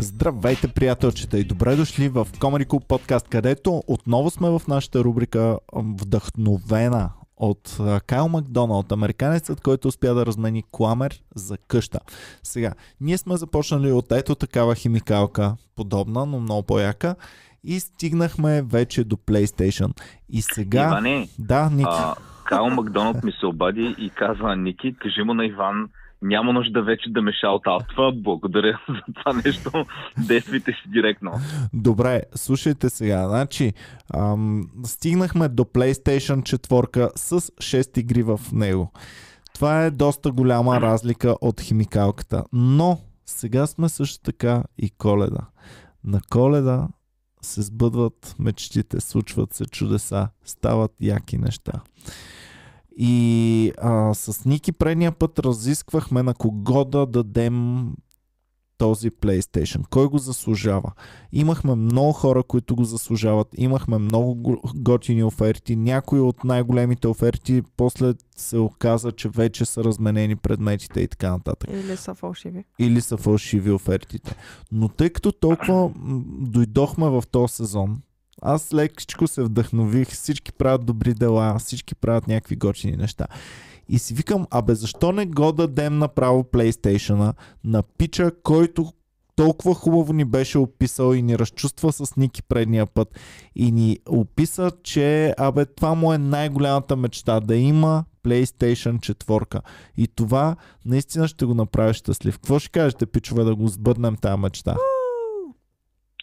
Здравейте, приятелчета и добре дошли в Comedy Club подкаст, където отново сме в нашата рубрика Вдъхновена от Кайл Макдоналд, американецът, който успя да размени кламер за къща. Сега, ние сме започнали от ето такава химикалка, подобна, но много по-яка, и стигнахме вече до PlayStation. И сега... Иване, да, Ник. а, Кайл Макдоналд ми се обади и казва, Ники, кажи му на Иван, няма нужда вече да ме шаутаутва. Благодаря за това нещо. Действайте си директно. Добре, слушайте сега. Значи, ам, стигнахме до PlayStation 4 с 6 игри в него. Това е доста голяма разлика от химикалката. Но сега сме също така и коледа. На коледа се сбъдват мечтите, случват се чудеса, стават яки неща. И а, с Ники предния път разисквахме на кого да дадем този PlayStation. Кой го заслужава? Имахме много хора, които го заслужават. Имахме много готини оферти. Някои от най-големите оферти после се оказа, че вече са разменени предметите и така нататък. Или са фалшиви. Или са фалшиви офертите. Но тъй като толкова дойдохме в този сезон, аз лекичко се вдъхнових, всички правят добри дела, всички правят някакви гочини неща. И си викам, абе защо не го дадем направо PlayStation на пича, който толкова хубаво ни беше описал и ни разчувства с Ники предния път и ни описа, че абе това му е най-голямата мечта да има PlayStation 4. И това наистина ще го направи щастлив. Какво ще кажете, пичове, да го сбъднем тази мечта?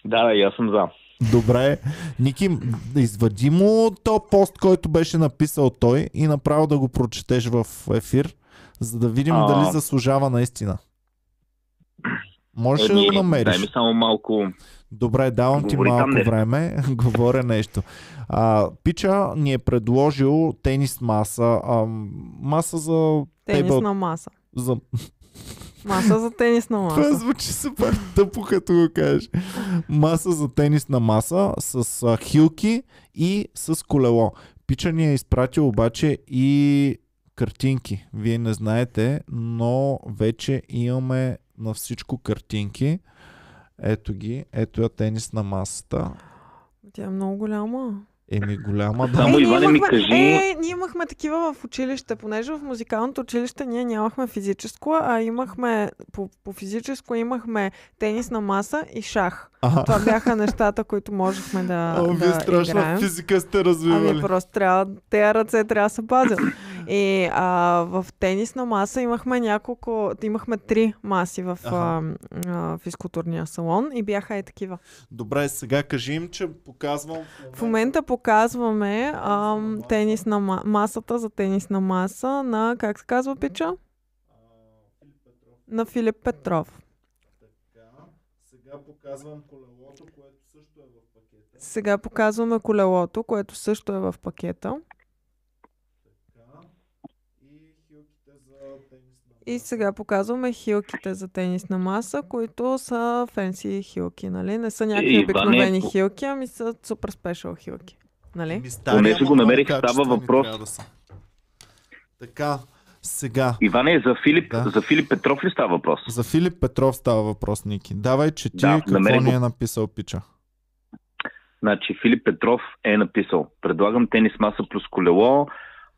Да, да, и аз съм за. Добре. Ники, извади му то пост, който беше написал той и направо да го прочетеш в ефир, за да видим а... дали заслужава наистина. Можеш ли да го намериш? Дай ми само малко... Добре, давам ти малко не. време. Говоря нещо. А, Пича ни е предложил тенис маса. А, маса за... Тенисна тейбъл... маса. За... Маса за тенисна маса. Това звучи супер тъпо, като го кажеш. Маса за тенисна маса с а, хилки и с колело. Пича ни е изпратил обаче и картинки. Вие не знаете, но вече имаме на всичко картинки. Ето ги. Ето я тенис на масата. Тя е много голяма. Еми голяма, да. Само е, Иване ми имахме, кажи... Е, ние имахме такива в училище, понеже в музикалното училище ние нямахме физическо, а имахме, по, по физическо имахме тенисна маса и шах. Ага. Това бяха нещата, които можехме да, О, вие да страшна играем. физика сте развивали. Ами просто трябва, тези ръце трябва да се пазят. И а, в тенисна маса имахме няколко, имахме три маси в а, а, физкултурния салон и бяха и такива. Добре, сега кажи им, че показвам. В момента показваме а, тенисна ма, масата за тенисна маса на, как се казва пича? На Филип Петров. Така, сега показвам колелото, което също е в пакета. Сега показваме колелото, което също е в пакета. Така. И хилките за тенисна И сега показваме хилките за тенисна маса, които са фенси хилки, нали? Не са някакви Иване, обикновени по- хилки, ами са супер спешъл хилки. Нали? Стари, Понеже ама го намерих, става въпрос. Да са. Така, сега. Иване, за Филип, Да. за Филип Петров ли става въпрос? За Филип Петров става въпрос, Ники. Давай, че ти Да, какво ни го. е написал Пича. Значи Филип Петров е написал. Предлагам тенис маса плюс колело.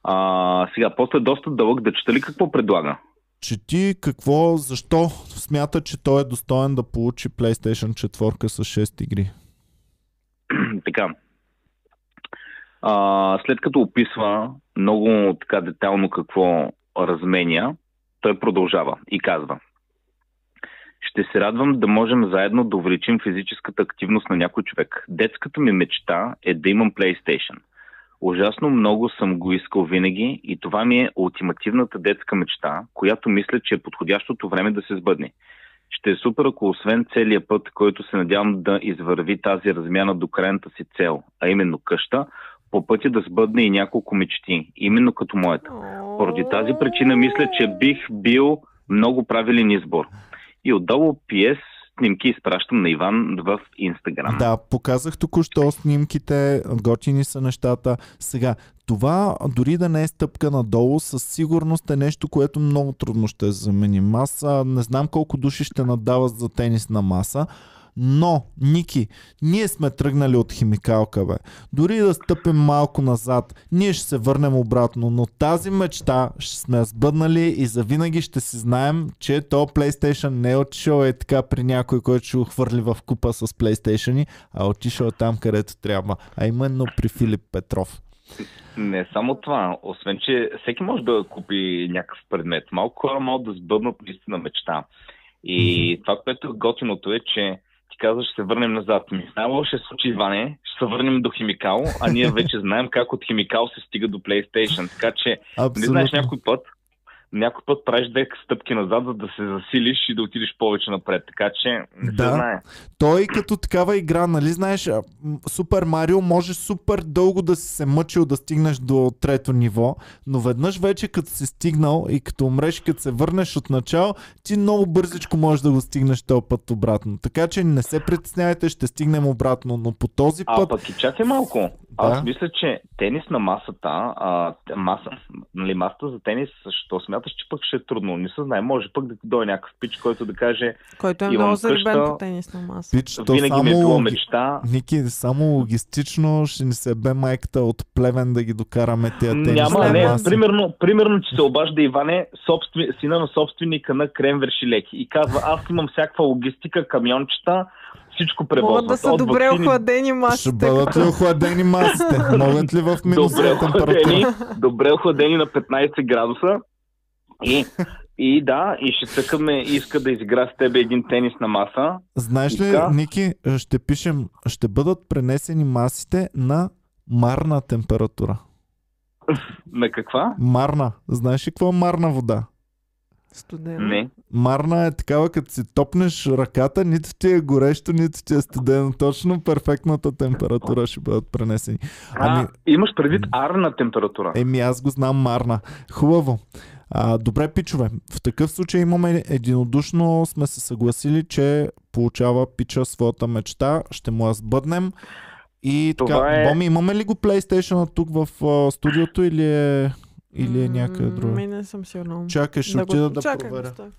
А, сега, после е доста дълъг. Да чета ли какво предлага? Че ти какво, защо смята, че той е достоен да получи PlayStation 4 с 6 игри? така. А, след като описва много така детайлно какво разменя, той продължава и казва. Ще се радвам да можем заедно да увеличим физическата активност на някой човек. Детската ми мечта е да имам PlayStation. Ужасно много съм го искал винаги и това ми е ултимативната детска мечта, която мисля, че е подходящото време да се сбъдне. Ще е супер, ако освен целият път, който се надявам да извърви тази размяна до крайната си цел, а именно къща, по пътя да сбъдне и няколко мечти, именно като моята. Поради тази причина мисля, че бих бил много правилен избор. И отдолу PS снимки изпращам на Иван в Инстаграм. Да, показах току-що снимките, готини са нещата. Сега, това дори да не е стъпка надолу, със сигурност е нещо, което много трудно ще заменим. Аз не знам колко души ще надават за тенисна маса, но, Ники, ние сме тръгнали от химикалка, бе. Дори да стъпим малко назад, ние ще се върнем обратно, но тази мечта ще сме сбъднали и завинаги ще си знаем, че то PlayStation не е отишъл е така при някой, който ще го хвърли в купа с PlayStation, а е отишъл там, където трябва, а именно при Филип Петров. Не само това, освен че всеки може да купи някакъв предмет. Малко хора могат да сбъднат наистина мечта. И това, което е готиното е, че каза, ще се върнем назад. Ми знаело ще случи, Иване, ще се върнем до химикал, а ние вече знаем как от химикал се стига до PlayStation. Така че, не знаеш Абсолютно. някой път, някой път правиш 10 стъпки назад, за да се засилиш и да отидеш повече напред. Така че, не Да. се знае. Той като такава игра, нали знаеш, а, Супер Марио може супер дълго да си се мъчил да стигнеш до трето ниво, но веднъж вече като си стигнал и като умреш, като се върнеш от начало, ти много бързичко можеш да го стигнеш този път обратно. Така че не се притеснявайте, ще стигнем обратно, но по този А път... пък и чакай малко. Аз мисля, че тенис на масата, а, маса, нали, масата за тенис, що смяташ, че пък ще е трудно? Не се знае. Може пък да ти дойде някакъв пич, който да каже, Който е много заребен по тенисна маса. Пич, то винаги ми е само... било мечта. Ники, само логистично ще ни се бе майката от плевен да ги докараме тия тенис. Няма, на не. маси. Примерно, примерно, че се обажда Иване, собствен, сина на собственика на Крем Вершилеки и казва, аз имам всякаква логистика, камиончета, всичко превозват. Могат да са От добре ваксини- охладени Ще масите. бъдат ли охладени масите? Могат ли в добре минусова температура? охладени, добре охладени на 15 градуса. И, и да, и ще цъкаме, иска да изигра с тебе един тенис на маса. Знаеш ли, Така. Ники, ще пишем, ще бъдат пренесени масите на марна температура. На каква? Марна. Знаеш ли какво е марна вода? Студена. Не. Марна е такава, като си топнеш ръката, нито ти е горещо, нито ти е студено. Точно перфектната температура ще бъдат пренесени. Ами, А, имаш предвид арна температура. еми аз го знам Марна. Хубаво. А, добре, пичове. В такъв случай имаме единодушно сме се съгласили, че получава пича своята мечта. Ще му я сбъднем. И така, Това е- Боми, имаме ли го PlayStation тук в а, студиото или е, или е някъде друго? Ми не съм сигурна. Чакай, ще Да го- отида да чакай, проверя. остави.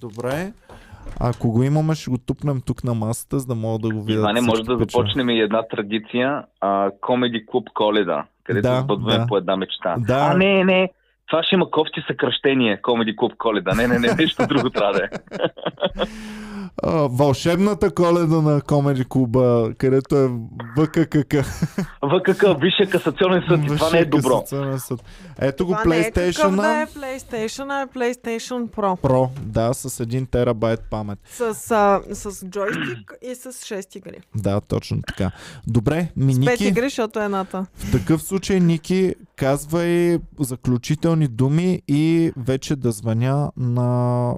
Добре. Ако го имаме, ще го тупнем тук на масата, за да мога да го видят. Иване, може да пичове. започнем и една традиция, а, Комеди клуб Коледа, където Да, сбъдваме да. по една мечта. Да. А, не, не, това ще има кофти съкръщение, Комеди клуб Коледа. Не, не, не, нещо друго трябва да е. А, вълшебната коледа на Комеди клуба, където е ВККК. ВКК, Висшия касационен съд, и това не е добро. съд. Ето го Това не е PlayStation. да е PlayStation, а е PlayStation Pro. Pro, да, с 1 терабайт памет. С, а, с джойстик и с 6 игри. Да, точно така. Добре, ми С 5 Ники, игри, защото е едната. в такъв случай, Ники, казвай заключителни думи и вече да звъня на...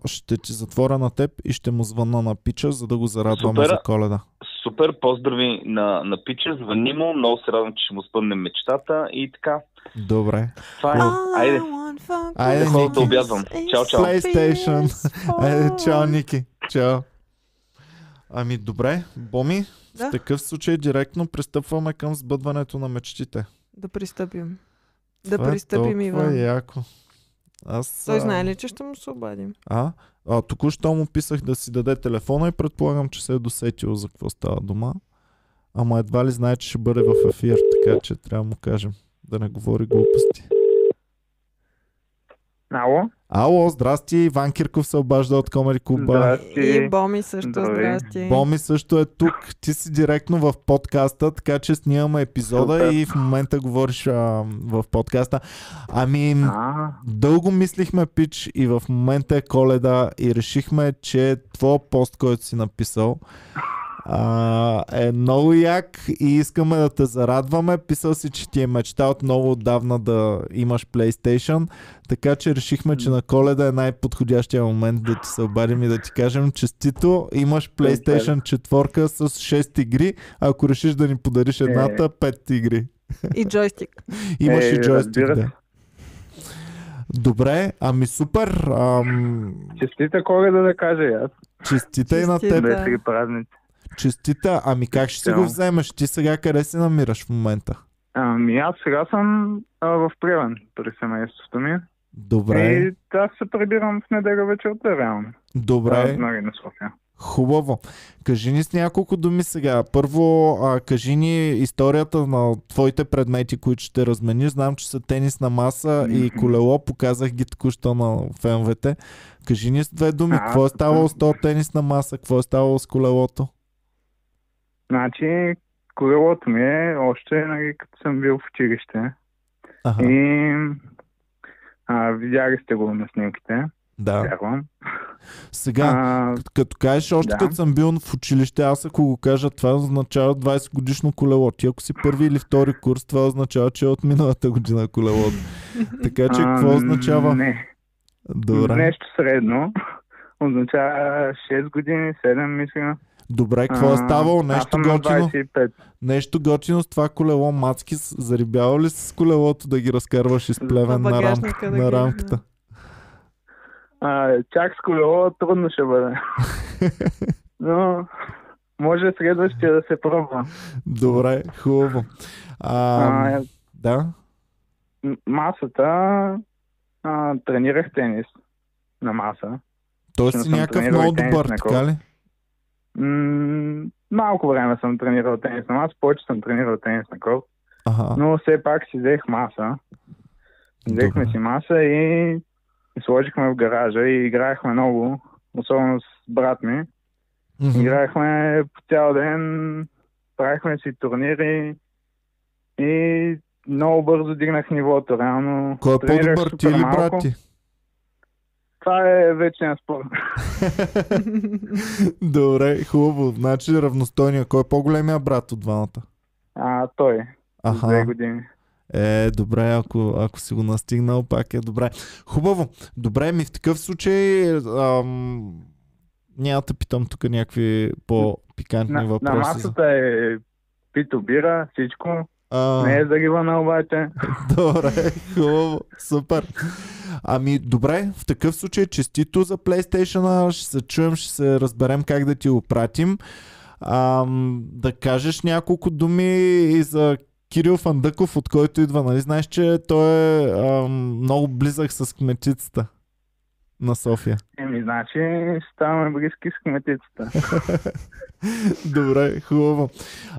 Ще ти затворя на теб и ще му звъна на пича, за да го зарадваме Супер. за коледа. Супер, поздрави на, на Пича, звъни му, много се радвам, че ще му спънем мечтата и така. Добре. Това е. Айде. Айде, Ники. да обядвам. Чао, чао. PlayStation. Айде, чао, Ники. Чао. Ами добре, Боми, Да. в такъв случай директно пристъпваме към сбъдването на мечтите. Да пристъпим. Да Това е пристъпим, толкова Иван. яко. Аз, Той знае ли, че ще му се обадим? А? А току-що му писах да си даде телефона и предполагам, че се е досетил за какво става дома. Ама едва ли знае, че ще бъде в ефир, така че трябва да му кажем да не говори глупости. Ало? Ало, здрасти, Иван Кирков се обажда от Комери Куба. Здрасти. И Боми също, Здравей. здрасти. Боми също е тук. Ти си директно в подкаста, така че снимаме епизода Супер. и в момента говориш а, в подкаста. Ами, А, дълго мислихме, Пич, и в момента е коледа и решихме, че твой пост, който си написал, а, е много як и искаме да те зарадваме. Писал си, че ти е мечта от много отдавна да имаш PlayStation, така че решихме, че на коледа е най-подходящия момент да ти се обадим и да ти кажем честито, имаш PlayStation 4 с 6 игри, ако решиш да ни подариш едната, 5 игри. И джойстик. Имаш Е, и джойстик, разбира да. Добре, ами супер. Ам, честита коледа да кажа и аз. Честита и на Честита. теб. Празници. Честита. Ами как ще си го Да. вземеш? Ти сега къде се намираш в момента? Ами аз сега съм а, в Плевен при семейството ми. Добре, И аз се прибирам в неделя вечерта, реално. добре. А, нали, на София. Хубаво. Кажи ни с няколко думи сега. Първо, а, кажи ни историята на твоите предмети, които ще размениш. Знам, че са тенисна маса и Мгм. колело. Показах ги току-що на феновете. Кажи ни с две думи. А, Какво е ставало с този тенисна маса? Какво е ставало с колелото? Значи, колелото ми е още, нали, като съм бил в училище. Ага, И а, видяли сте го на снимките, да. вярвам. Сега, А, Като- Като кажеш още Да. като съм бил в училище, аз ако го кажа, това означава 20 годишно колело. Ти ако си първи или втори курс, това означава, че е от миналата година колелото. Така че а, какво означава? Не, Добре. нещо средно. Означава 6 години, 7 мисля. Добре, какво е ставало? Нещо готино? 25. Нещо готино с това колело. Мацки, зарибява ли си с колелото да ги разкарваш из плевен на, рамка, да на ги- рамката? А, чак с колело трудно ще бъде. Но може следващия да се пробва. Добре, хубаво. А, А, да? масата а, тренирах тенис на маса. Той си някакъв много добър, така ли? М- малко време съм тренирал тенис на маса, повече съм тренирал тенис на корт, Ага. но все пак си взех маса. Взехме Добре. си маса и и сложихме в гаража и играехме много, особено с брат ми. Мгм. Играехме по цял ден, правихме си турнири и много бързо дигнах нивото, реално. Кой е по-добър, ти или брат ти? Това е вечният спор. Добре, хубаво. Значи равностойния. Кой е по-големия брат от двамата? А, той, с две Аха. години. Е, добре, ако, ако си го настигнал, пак е добре. Хубаво. Добре, ми в такъв случай ам, няма да питам тук някакви по-пикантни На, на въпроси. за- масата е пито бира, всичко. А, Не е заливана обаче. Добре, хубаво, супер. Ами, добре, в такъв случай честито за PlayStation, ще се чуем, ще се разберем как да ти го пратим. Ам, да кажеш няколко думи и за Кирил Фандъков, от който идва, нали? Знаеш, че той е ам, много близък с кметицата на София. Еми, значи, ставаме близки с кметицата. Добре, хубаво.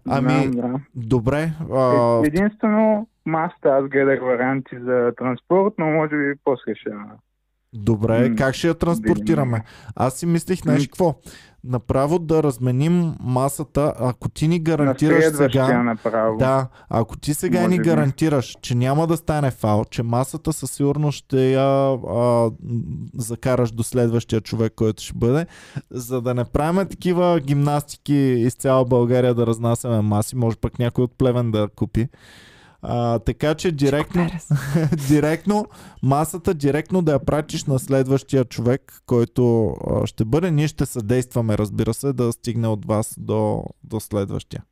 Ами, Да, да. добре. А, Е, Единствено, масата аз гледах варианти за транспорт, но може би после ще... Добре, как ще я транспортираме? Аз си мислих, М. какво? Направо да разменим масата, ако ти ни гарантираш сега... направо. Да, ако ти сега Може ни гарантираш, че няма да стане фал, че масата със сигурност ще я а, закараш до следващия човек, който ще бъде, за да не правим такива гимнастики из цяла България да разнасяме маси, може пък някой от плевен да купи. А, така че директно, директно масата, директно да я пратиш на следващия човек, който а, ще бъде. Ние ще съдействаме, разбира се, да стигне от вас до, до следващия.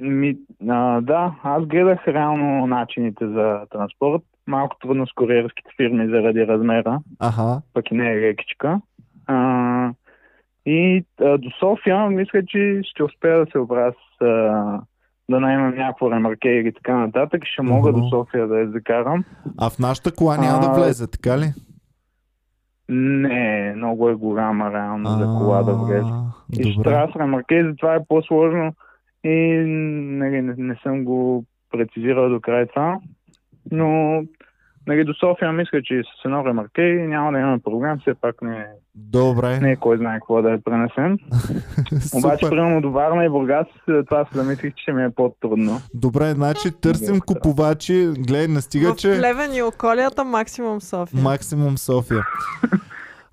Ми, а, да, аз гледах реално начините за транспорт. Малко трудно с куриерските фирми заради размера, Аха, пък и не е лекичка. А, и а, до София мисля, че ще успея да се обра с а, да наймам някакво ремарке или така нататък. Ще мога Мгм. до София да я закарам. а в нашата кола няма да А, влезе, така ли? Не, много е голяма реално за кола да влезе. И ще трябва с ремарке, затова е по-сложно и нали, не, не съм го прецизирал до край това. Но нали, до София мисля, че с едно ремарке няма да имаме проблем, все пак не, Добре. не е кой знае какво да я пренесем. Обаче, примерно до Варна и Бургас, това се замислих, че ще ми е по-трудно. Добре, значи търсим Добре. купувачи. Гледай, не стига, В че Плевен и околията максимум София. максимум София.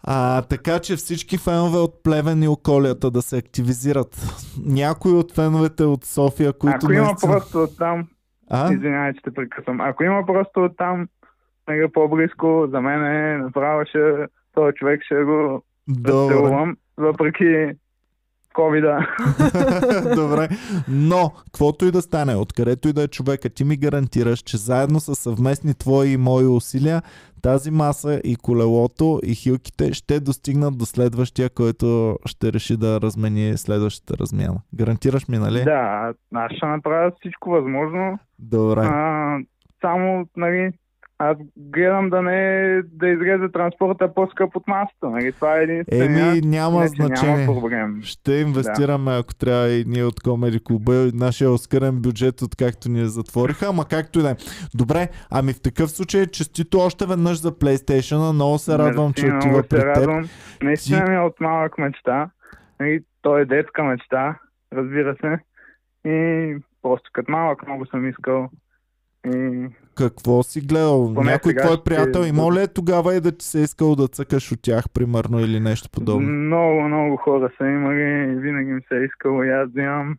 А, така че всички фенове от Плевен и околията да се активизират. Някои от феновете от София, които Ако има наистина- просто от там, А? извинявай, че те прекъсвам, ако има просто от там, нали, по-близко, за мен е направо ще, този човек ще го разцелувам, въпреки ковида. Добре. Но, каквото и да стане, откъдето и да е човека, ти ми гарантираш, че заедно с съвместни твои и мои усилия, тази маса и колелото и хилките ще достигнат до следващия, който ще реши да размени следващата размяна. Гарантираш ми, нали? Да, аз ще направя всичко възможно. Добре. А, само, нали, аз гледам да не да излезе транспорта по-скъп от масата. Нали? Това е единствения. Еми, няма Иначе значение. Няма проблем. Ще инвестираме, ако трябва и ние от Комеди Клуба, нашия оскърен бюджет, откакто ни я затвориха, ама както и да е. Добре, ами в такъв случай, честито още веднъж за PlayStation, много се радвам, Мерси, че много отива се при теб. радвам. Наистина Ти- ми е от малък мечта. И той е детска мечта, разбира се. И просто като малък много съм искал. И Какво си гледал? Поне Някой твой ще- приятел има ли е тогава и да ти се е искал да цъкаш от тях, примерно, или нещо подобно? много, много хора са имали и винаги ми се е искало и аз да имам.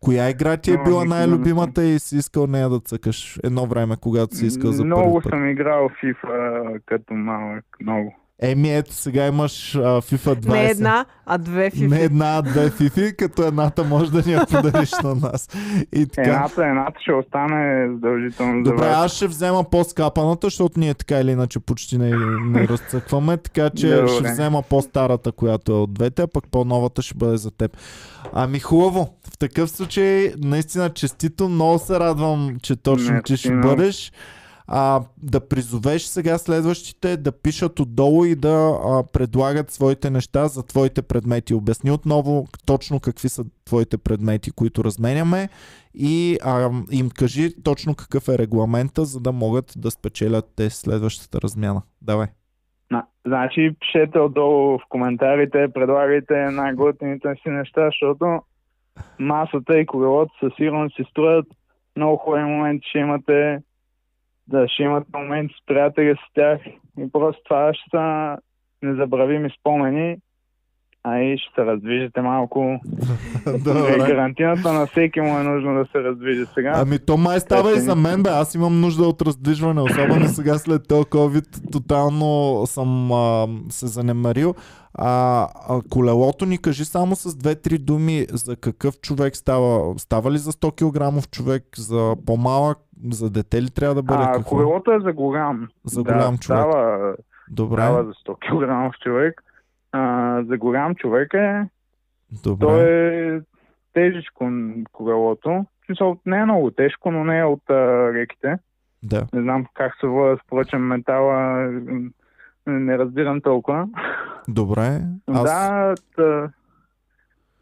Коя игра ти е била най-любимата и си искал нея да цъкаш едно време, когато си искал за много път? съм играл в FIFA като малък. Много. Еми ето, сега имаш а, FIFA 20. Не една, а две фифи. Не една, а две фифи, като едната може да ни я подариш на нас. И така. Едната, едната ще остане задължително за Добре, аз ще взема по-скапаната, защото ние така или иначе почти не, не разцъкваме, така че Добре. ще взема по-старата, която е от двете, а пък по-новата ще бъде за теб. Ами хубаво, в такъв случай наистина честито, много се радвам, че точно ти ще много. бъдеш. А, да призовеш сега следващите да пишат отдолу и да а, предлагат своите неща за твоите предмети. Обясни отново точно какви са твоите предмети, които разменяме и а, им кажи точно какъв е регламента, за да могат да спечелят те следващата размяна. Давай. На, значи, пишете отдолу в коментарите, предлагайте най-готините си неща, защото масата и колелото със сигурност си строят много хубави моменти, ще имате да ще имате моменти с приятели с тях. И просто това ще са незабравими спомени, а и ще се раздвижите малко. Добре. Гарантината на всеки му е нужно да се раздвижи сега. Ами то май става и за мен, бе. Аз имам нужда от раздвижване, особено сега след този COVID. Тотално съм а, се занемарил. А, а колелото ни кажи само с две-три думи за какъв човек става. Става ли за 100 кг човек, за по-малък, за дете ли трябва да бъде? а, какво? колелото е за голям. За да, голям човек. Става, Добре, става за 100 кг човек. А, за голям човек е добре. То е тежичко колелото. Смисъл, не е много тежко, но не е от а, реките. Да. Не знам как се вода, впрочем, метала не разбирам толкова. Добре. Аз... Да, тъ...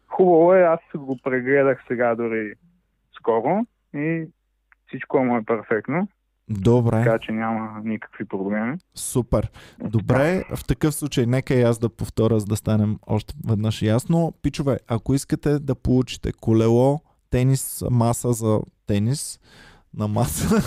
хубаво е, аз го прегледах сега дори скоро и всичко му е перфектно, Добре. така че няма никакви проблеми. Супер. Добре, в такъв случай нека и аз да повторя, за да станем още веднъж ясно. Пичове, ако искате да получите колело, тенис маса за тенис на маса,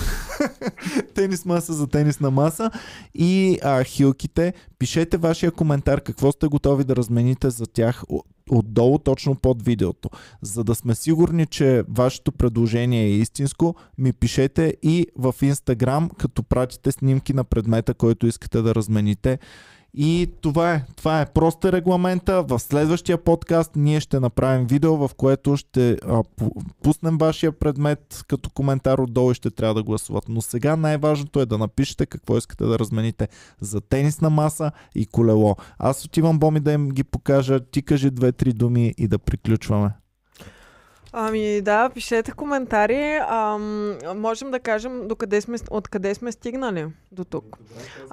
тенис маса за тенис на маса и а, хилките, пишете вашия коментар какво сте готови да размените за тях отдолу точно под видеото. За да сме сигурни, че вашето предложение е истинско, ми пишете и в Инстаграм, като пратите снимки на предмета, който искате да размените. И това е. Това е просто регламента. В следващия подкаст ние ще направим видео, в което ще а, пу- пуснем вашия предмет като коментар отдолу и ще трябва да гласуват. Но сега най-важното е да напишете какво искате да размените за тенисна маса и колело. Аз отивам, Боми, да им ги покажа. Ти кажи две-три думи и да приключваме. Ами да, пишете коментари. Ам, можем да кажем докъде сме, откъде сме стигнали до тук.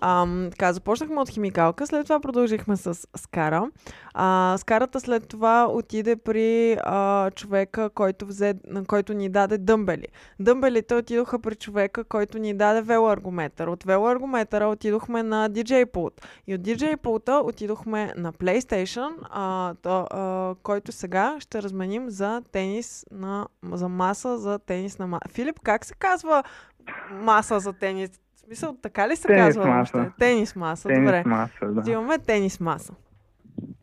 Ам, така, започнахме от химикалка, след това продължихме с Скара. А, Скарата след това отиде при а, човека, който, взе, който ни даде дъмбели. Дъмбелите отидоха при човека, който ни даде велоаргометър. От велоаргометъра отидохме на DJ пулт. И от DJ пулта отидохме на PlayStation, а, то, а, който сега ще разменим за тенис на, за маса за тенис на маса. Филип, как се казва маса за тенис? В смисъл, така ли се Тенис казва? маса. въобще? Тенис маса, Тенис добре. маса, да. Взимаме тенис маса.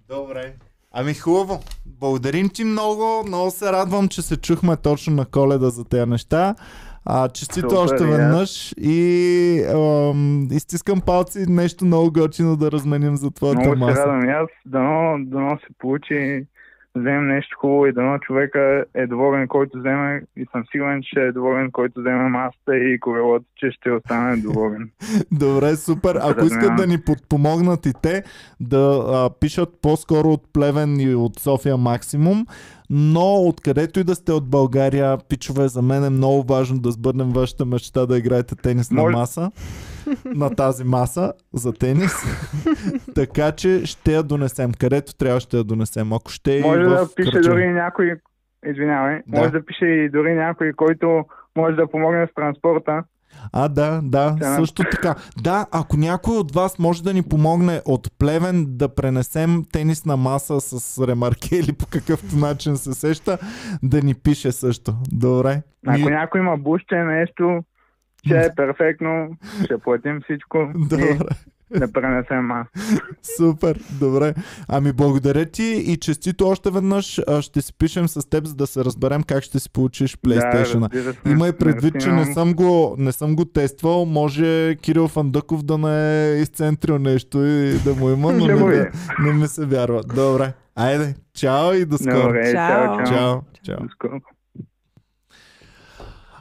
Добре. Ами хубаво. Благодарим ти много. Много се радвам, че се чухме точно на коледа за тези неща. А, честито Супер, още веднъж и ам, изтискам палци нещо много готино да разменим за твоята Много се маса. радвам и аз. Дано, дано се получи вземем нещо хубаво и дано човека е доволен, който вземе и съм сигурен, че е доволен, който вземе масата и колелото, че ще остане доволен. Добре, супер. Ако искат да ни подпомогнат и те, да а, пишат по-скоро от Плевен и от София Максимум, но откъдето и да сте от България, пичове, за мен е много важно да сбърнем вашата мечта да играете тенис на Може- маса. на тази маса за тенис. така че ще я донесем. Където трябва ще я донесем. Ако ще е Може да пише Кърджали. дори някой, извинявай, Да. може да пише и дори някой, който може да помогне с транспорта. А, да, да, Да. също така. Да, ако някой от вас може да ни помогне от Плевен да пренесем тенисна маса с ремарке или по какъвто начин се сеща, да ни пише също. Добре. Ако Ние- някой има буще, нещо, ще е перфектно, ще платим всичко Добре. и да пренесем маса. Супер, добре. Ами благодаря ти и честито още веднъж. Ще си пишем с теб, за да се разберем как ще си получиш PlayStation. Да, се. Имай предвид, че не съм, го, не съм го тествал. Може Кирил Фандъков да не е изцентрил нещо и да му има, но не, видим. не ми се вярва. Добре. Айде, чао и до скоро. Добре, чао, чао. Чао, чао.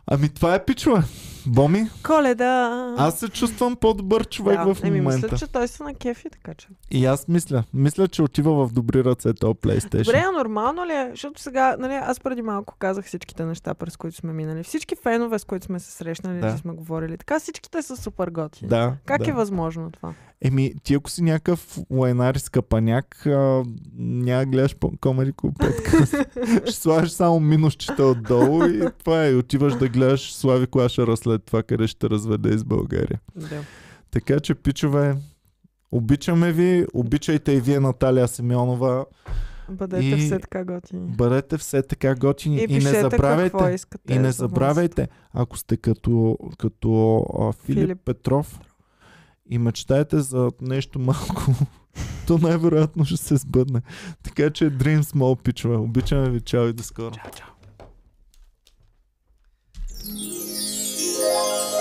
Ами това е пичове. Боми, Коледа! аз се чувствам по-добър човек да, в момента. мисля, че той се на кефи, така че. И аз мисля. Мисля, че отива в добри ръце този PlayStation. Добре, а нормално ли е? Защото сега, нали, аз преди малко казах всичките неща, през които сме минали. Всички фенове, с които сме се срещнали, Да. да. сме говорили. Така всичките са супер готини. Да, Как да. е възможно това? Еми, ти ако си някакъв лайнари скъпаняк, а, няма да гледаш по Comedy Club подкаст. Ще слагаш само минусчета отдолу и това е. Отиваш да гледаш Слави Клашара след това, къде ще разведе из България. Да. Така че, пичове, обичаме ви, обичайте и вие Наталия Симеонова. Бъдете И- все така готини. Бъдете все така готини И, и, не забравяйте. искате. И не за забравяйте, ако сте като, като а, Филип, Филип. Филип Петров и мечтаете за нещо малко, то най-вероятно ще се сбъдне. Така че Dream Small, пичове. Обичаме ви, чао и до скоро. Чао, чао. Música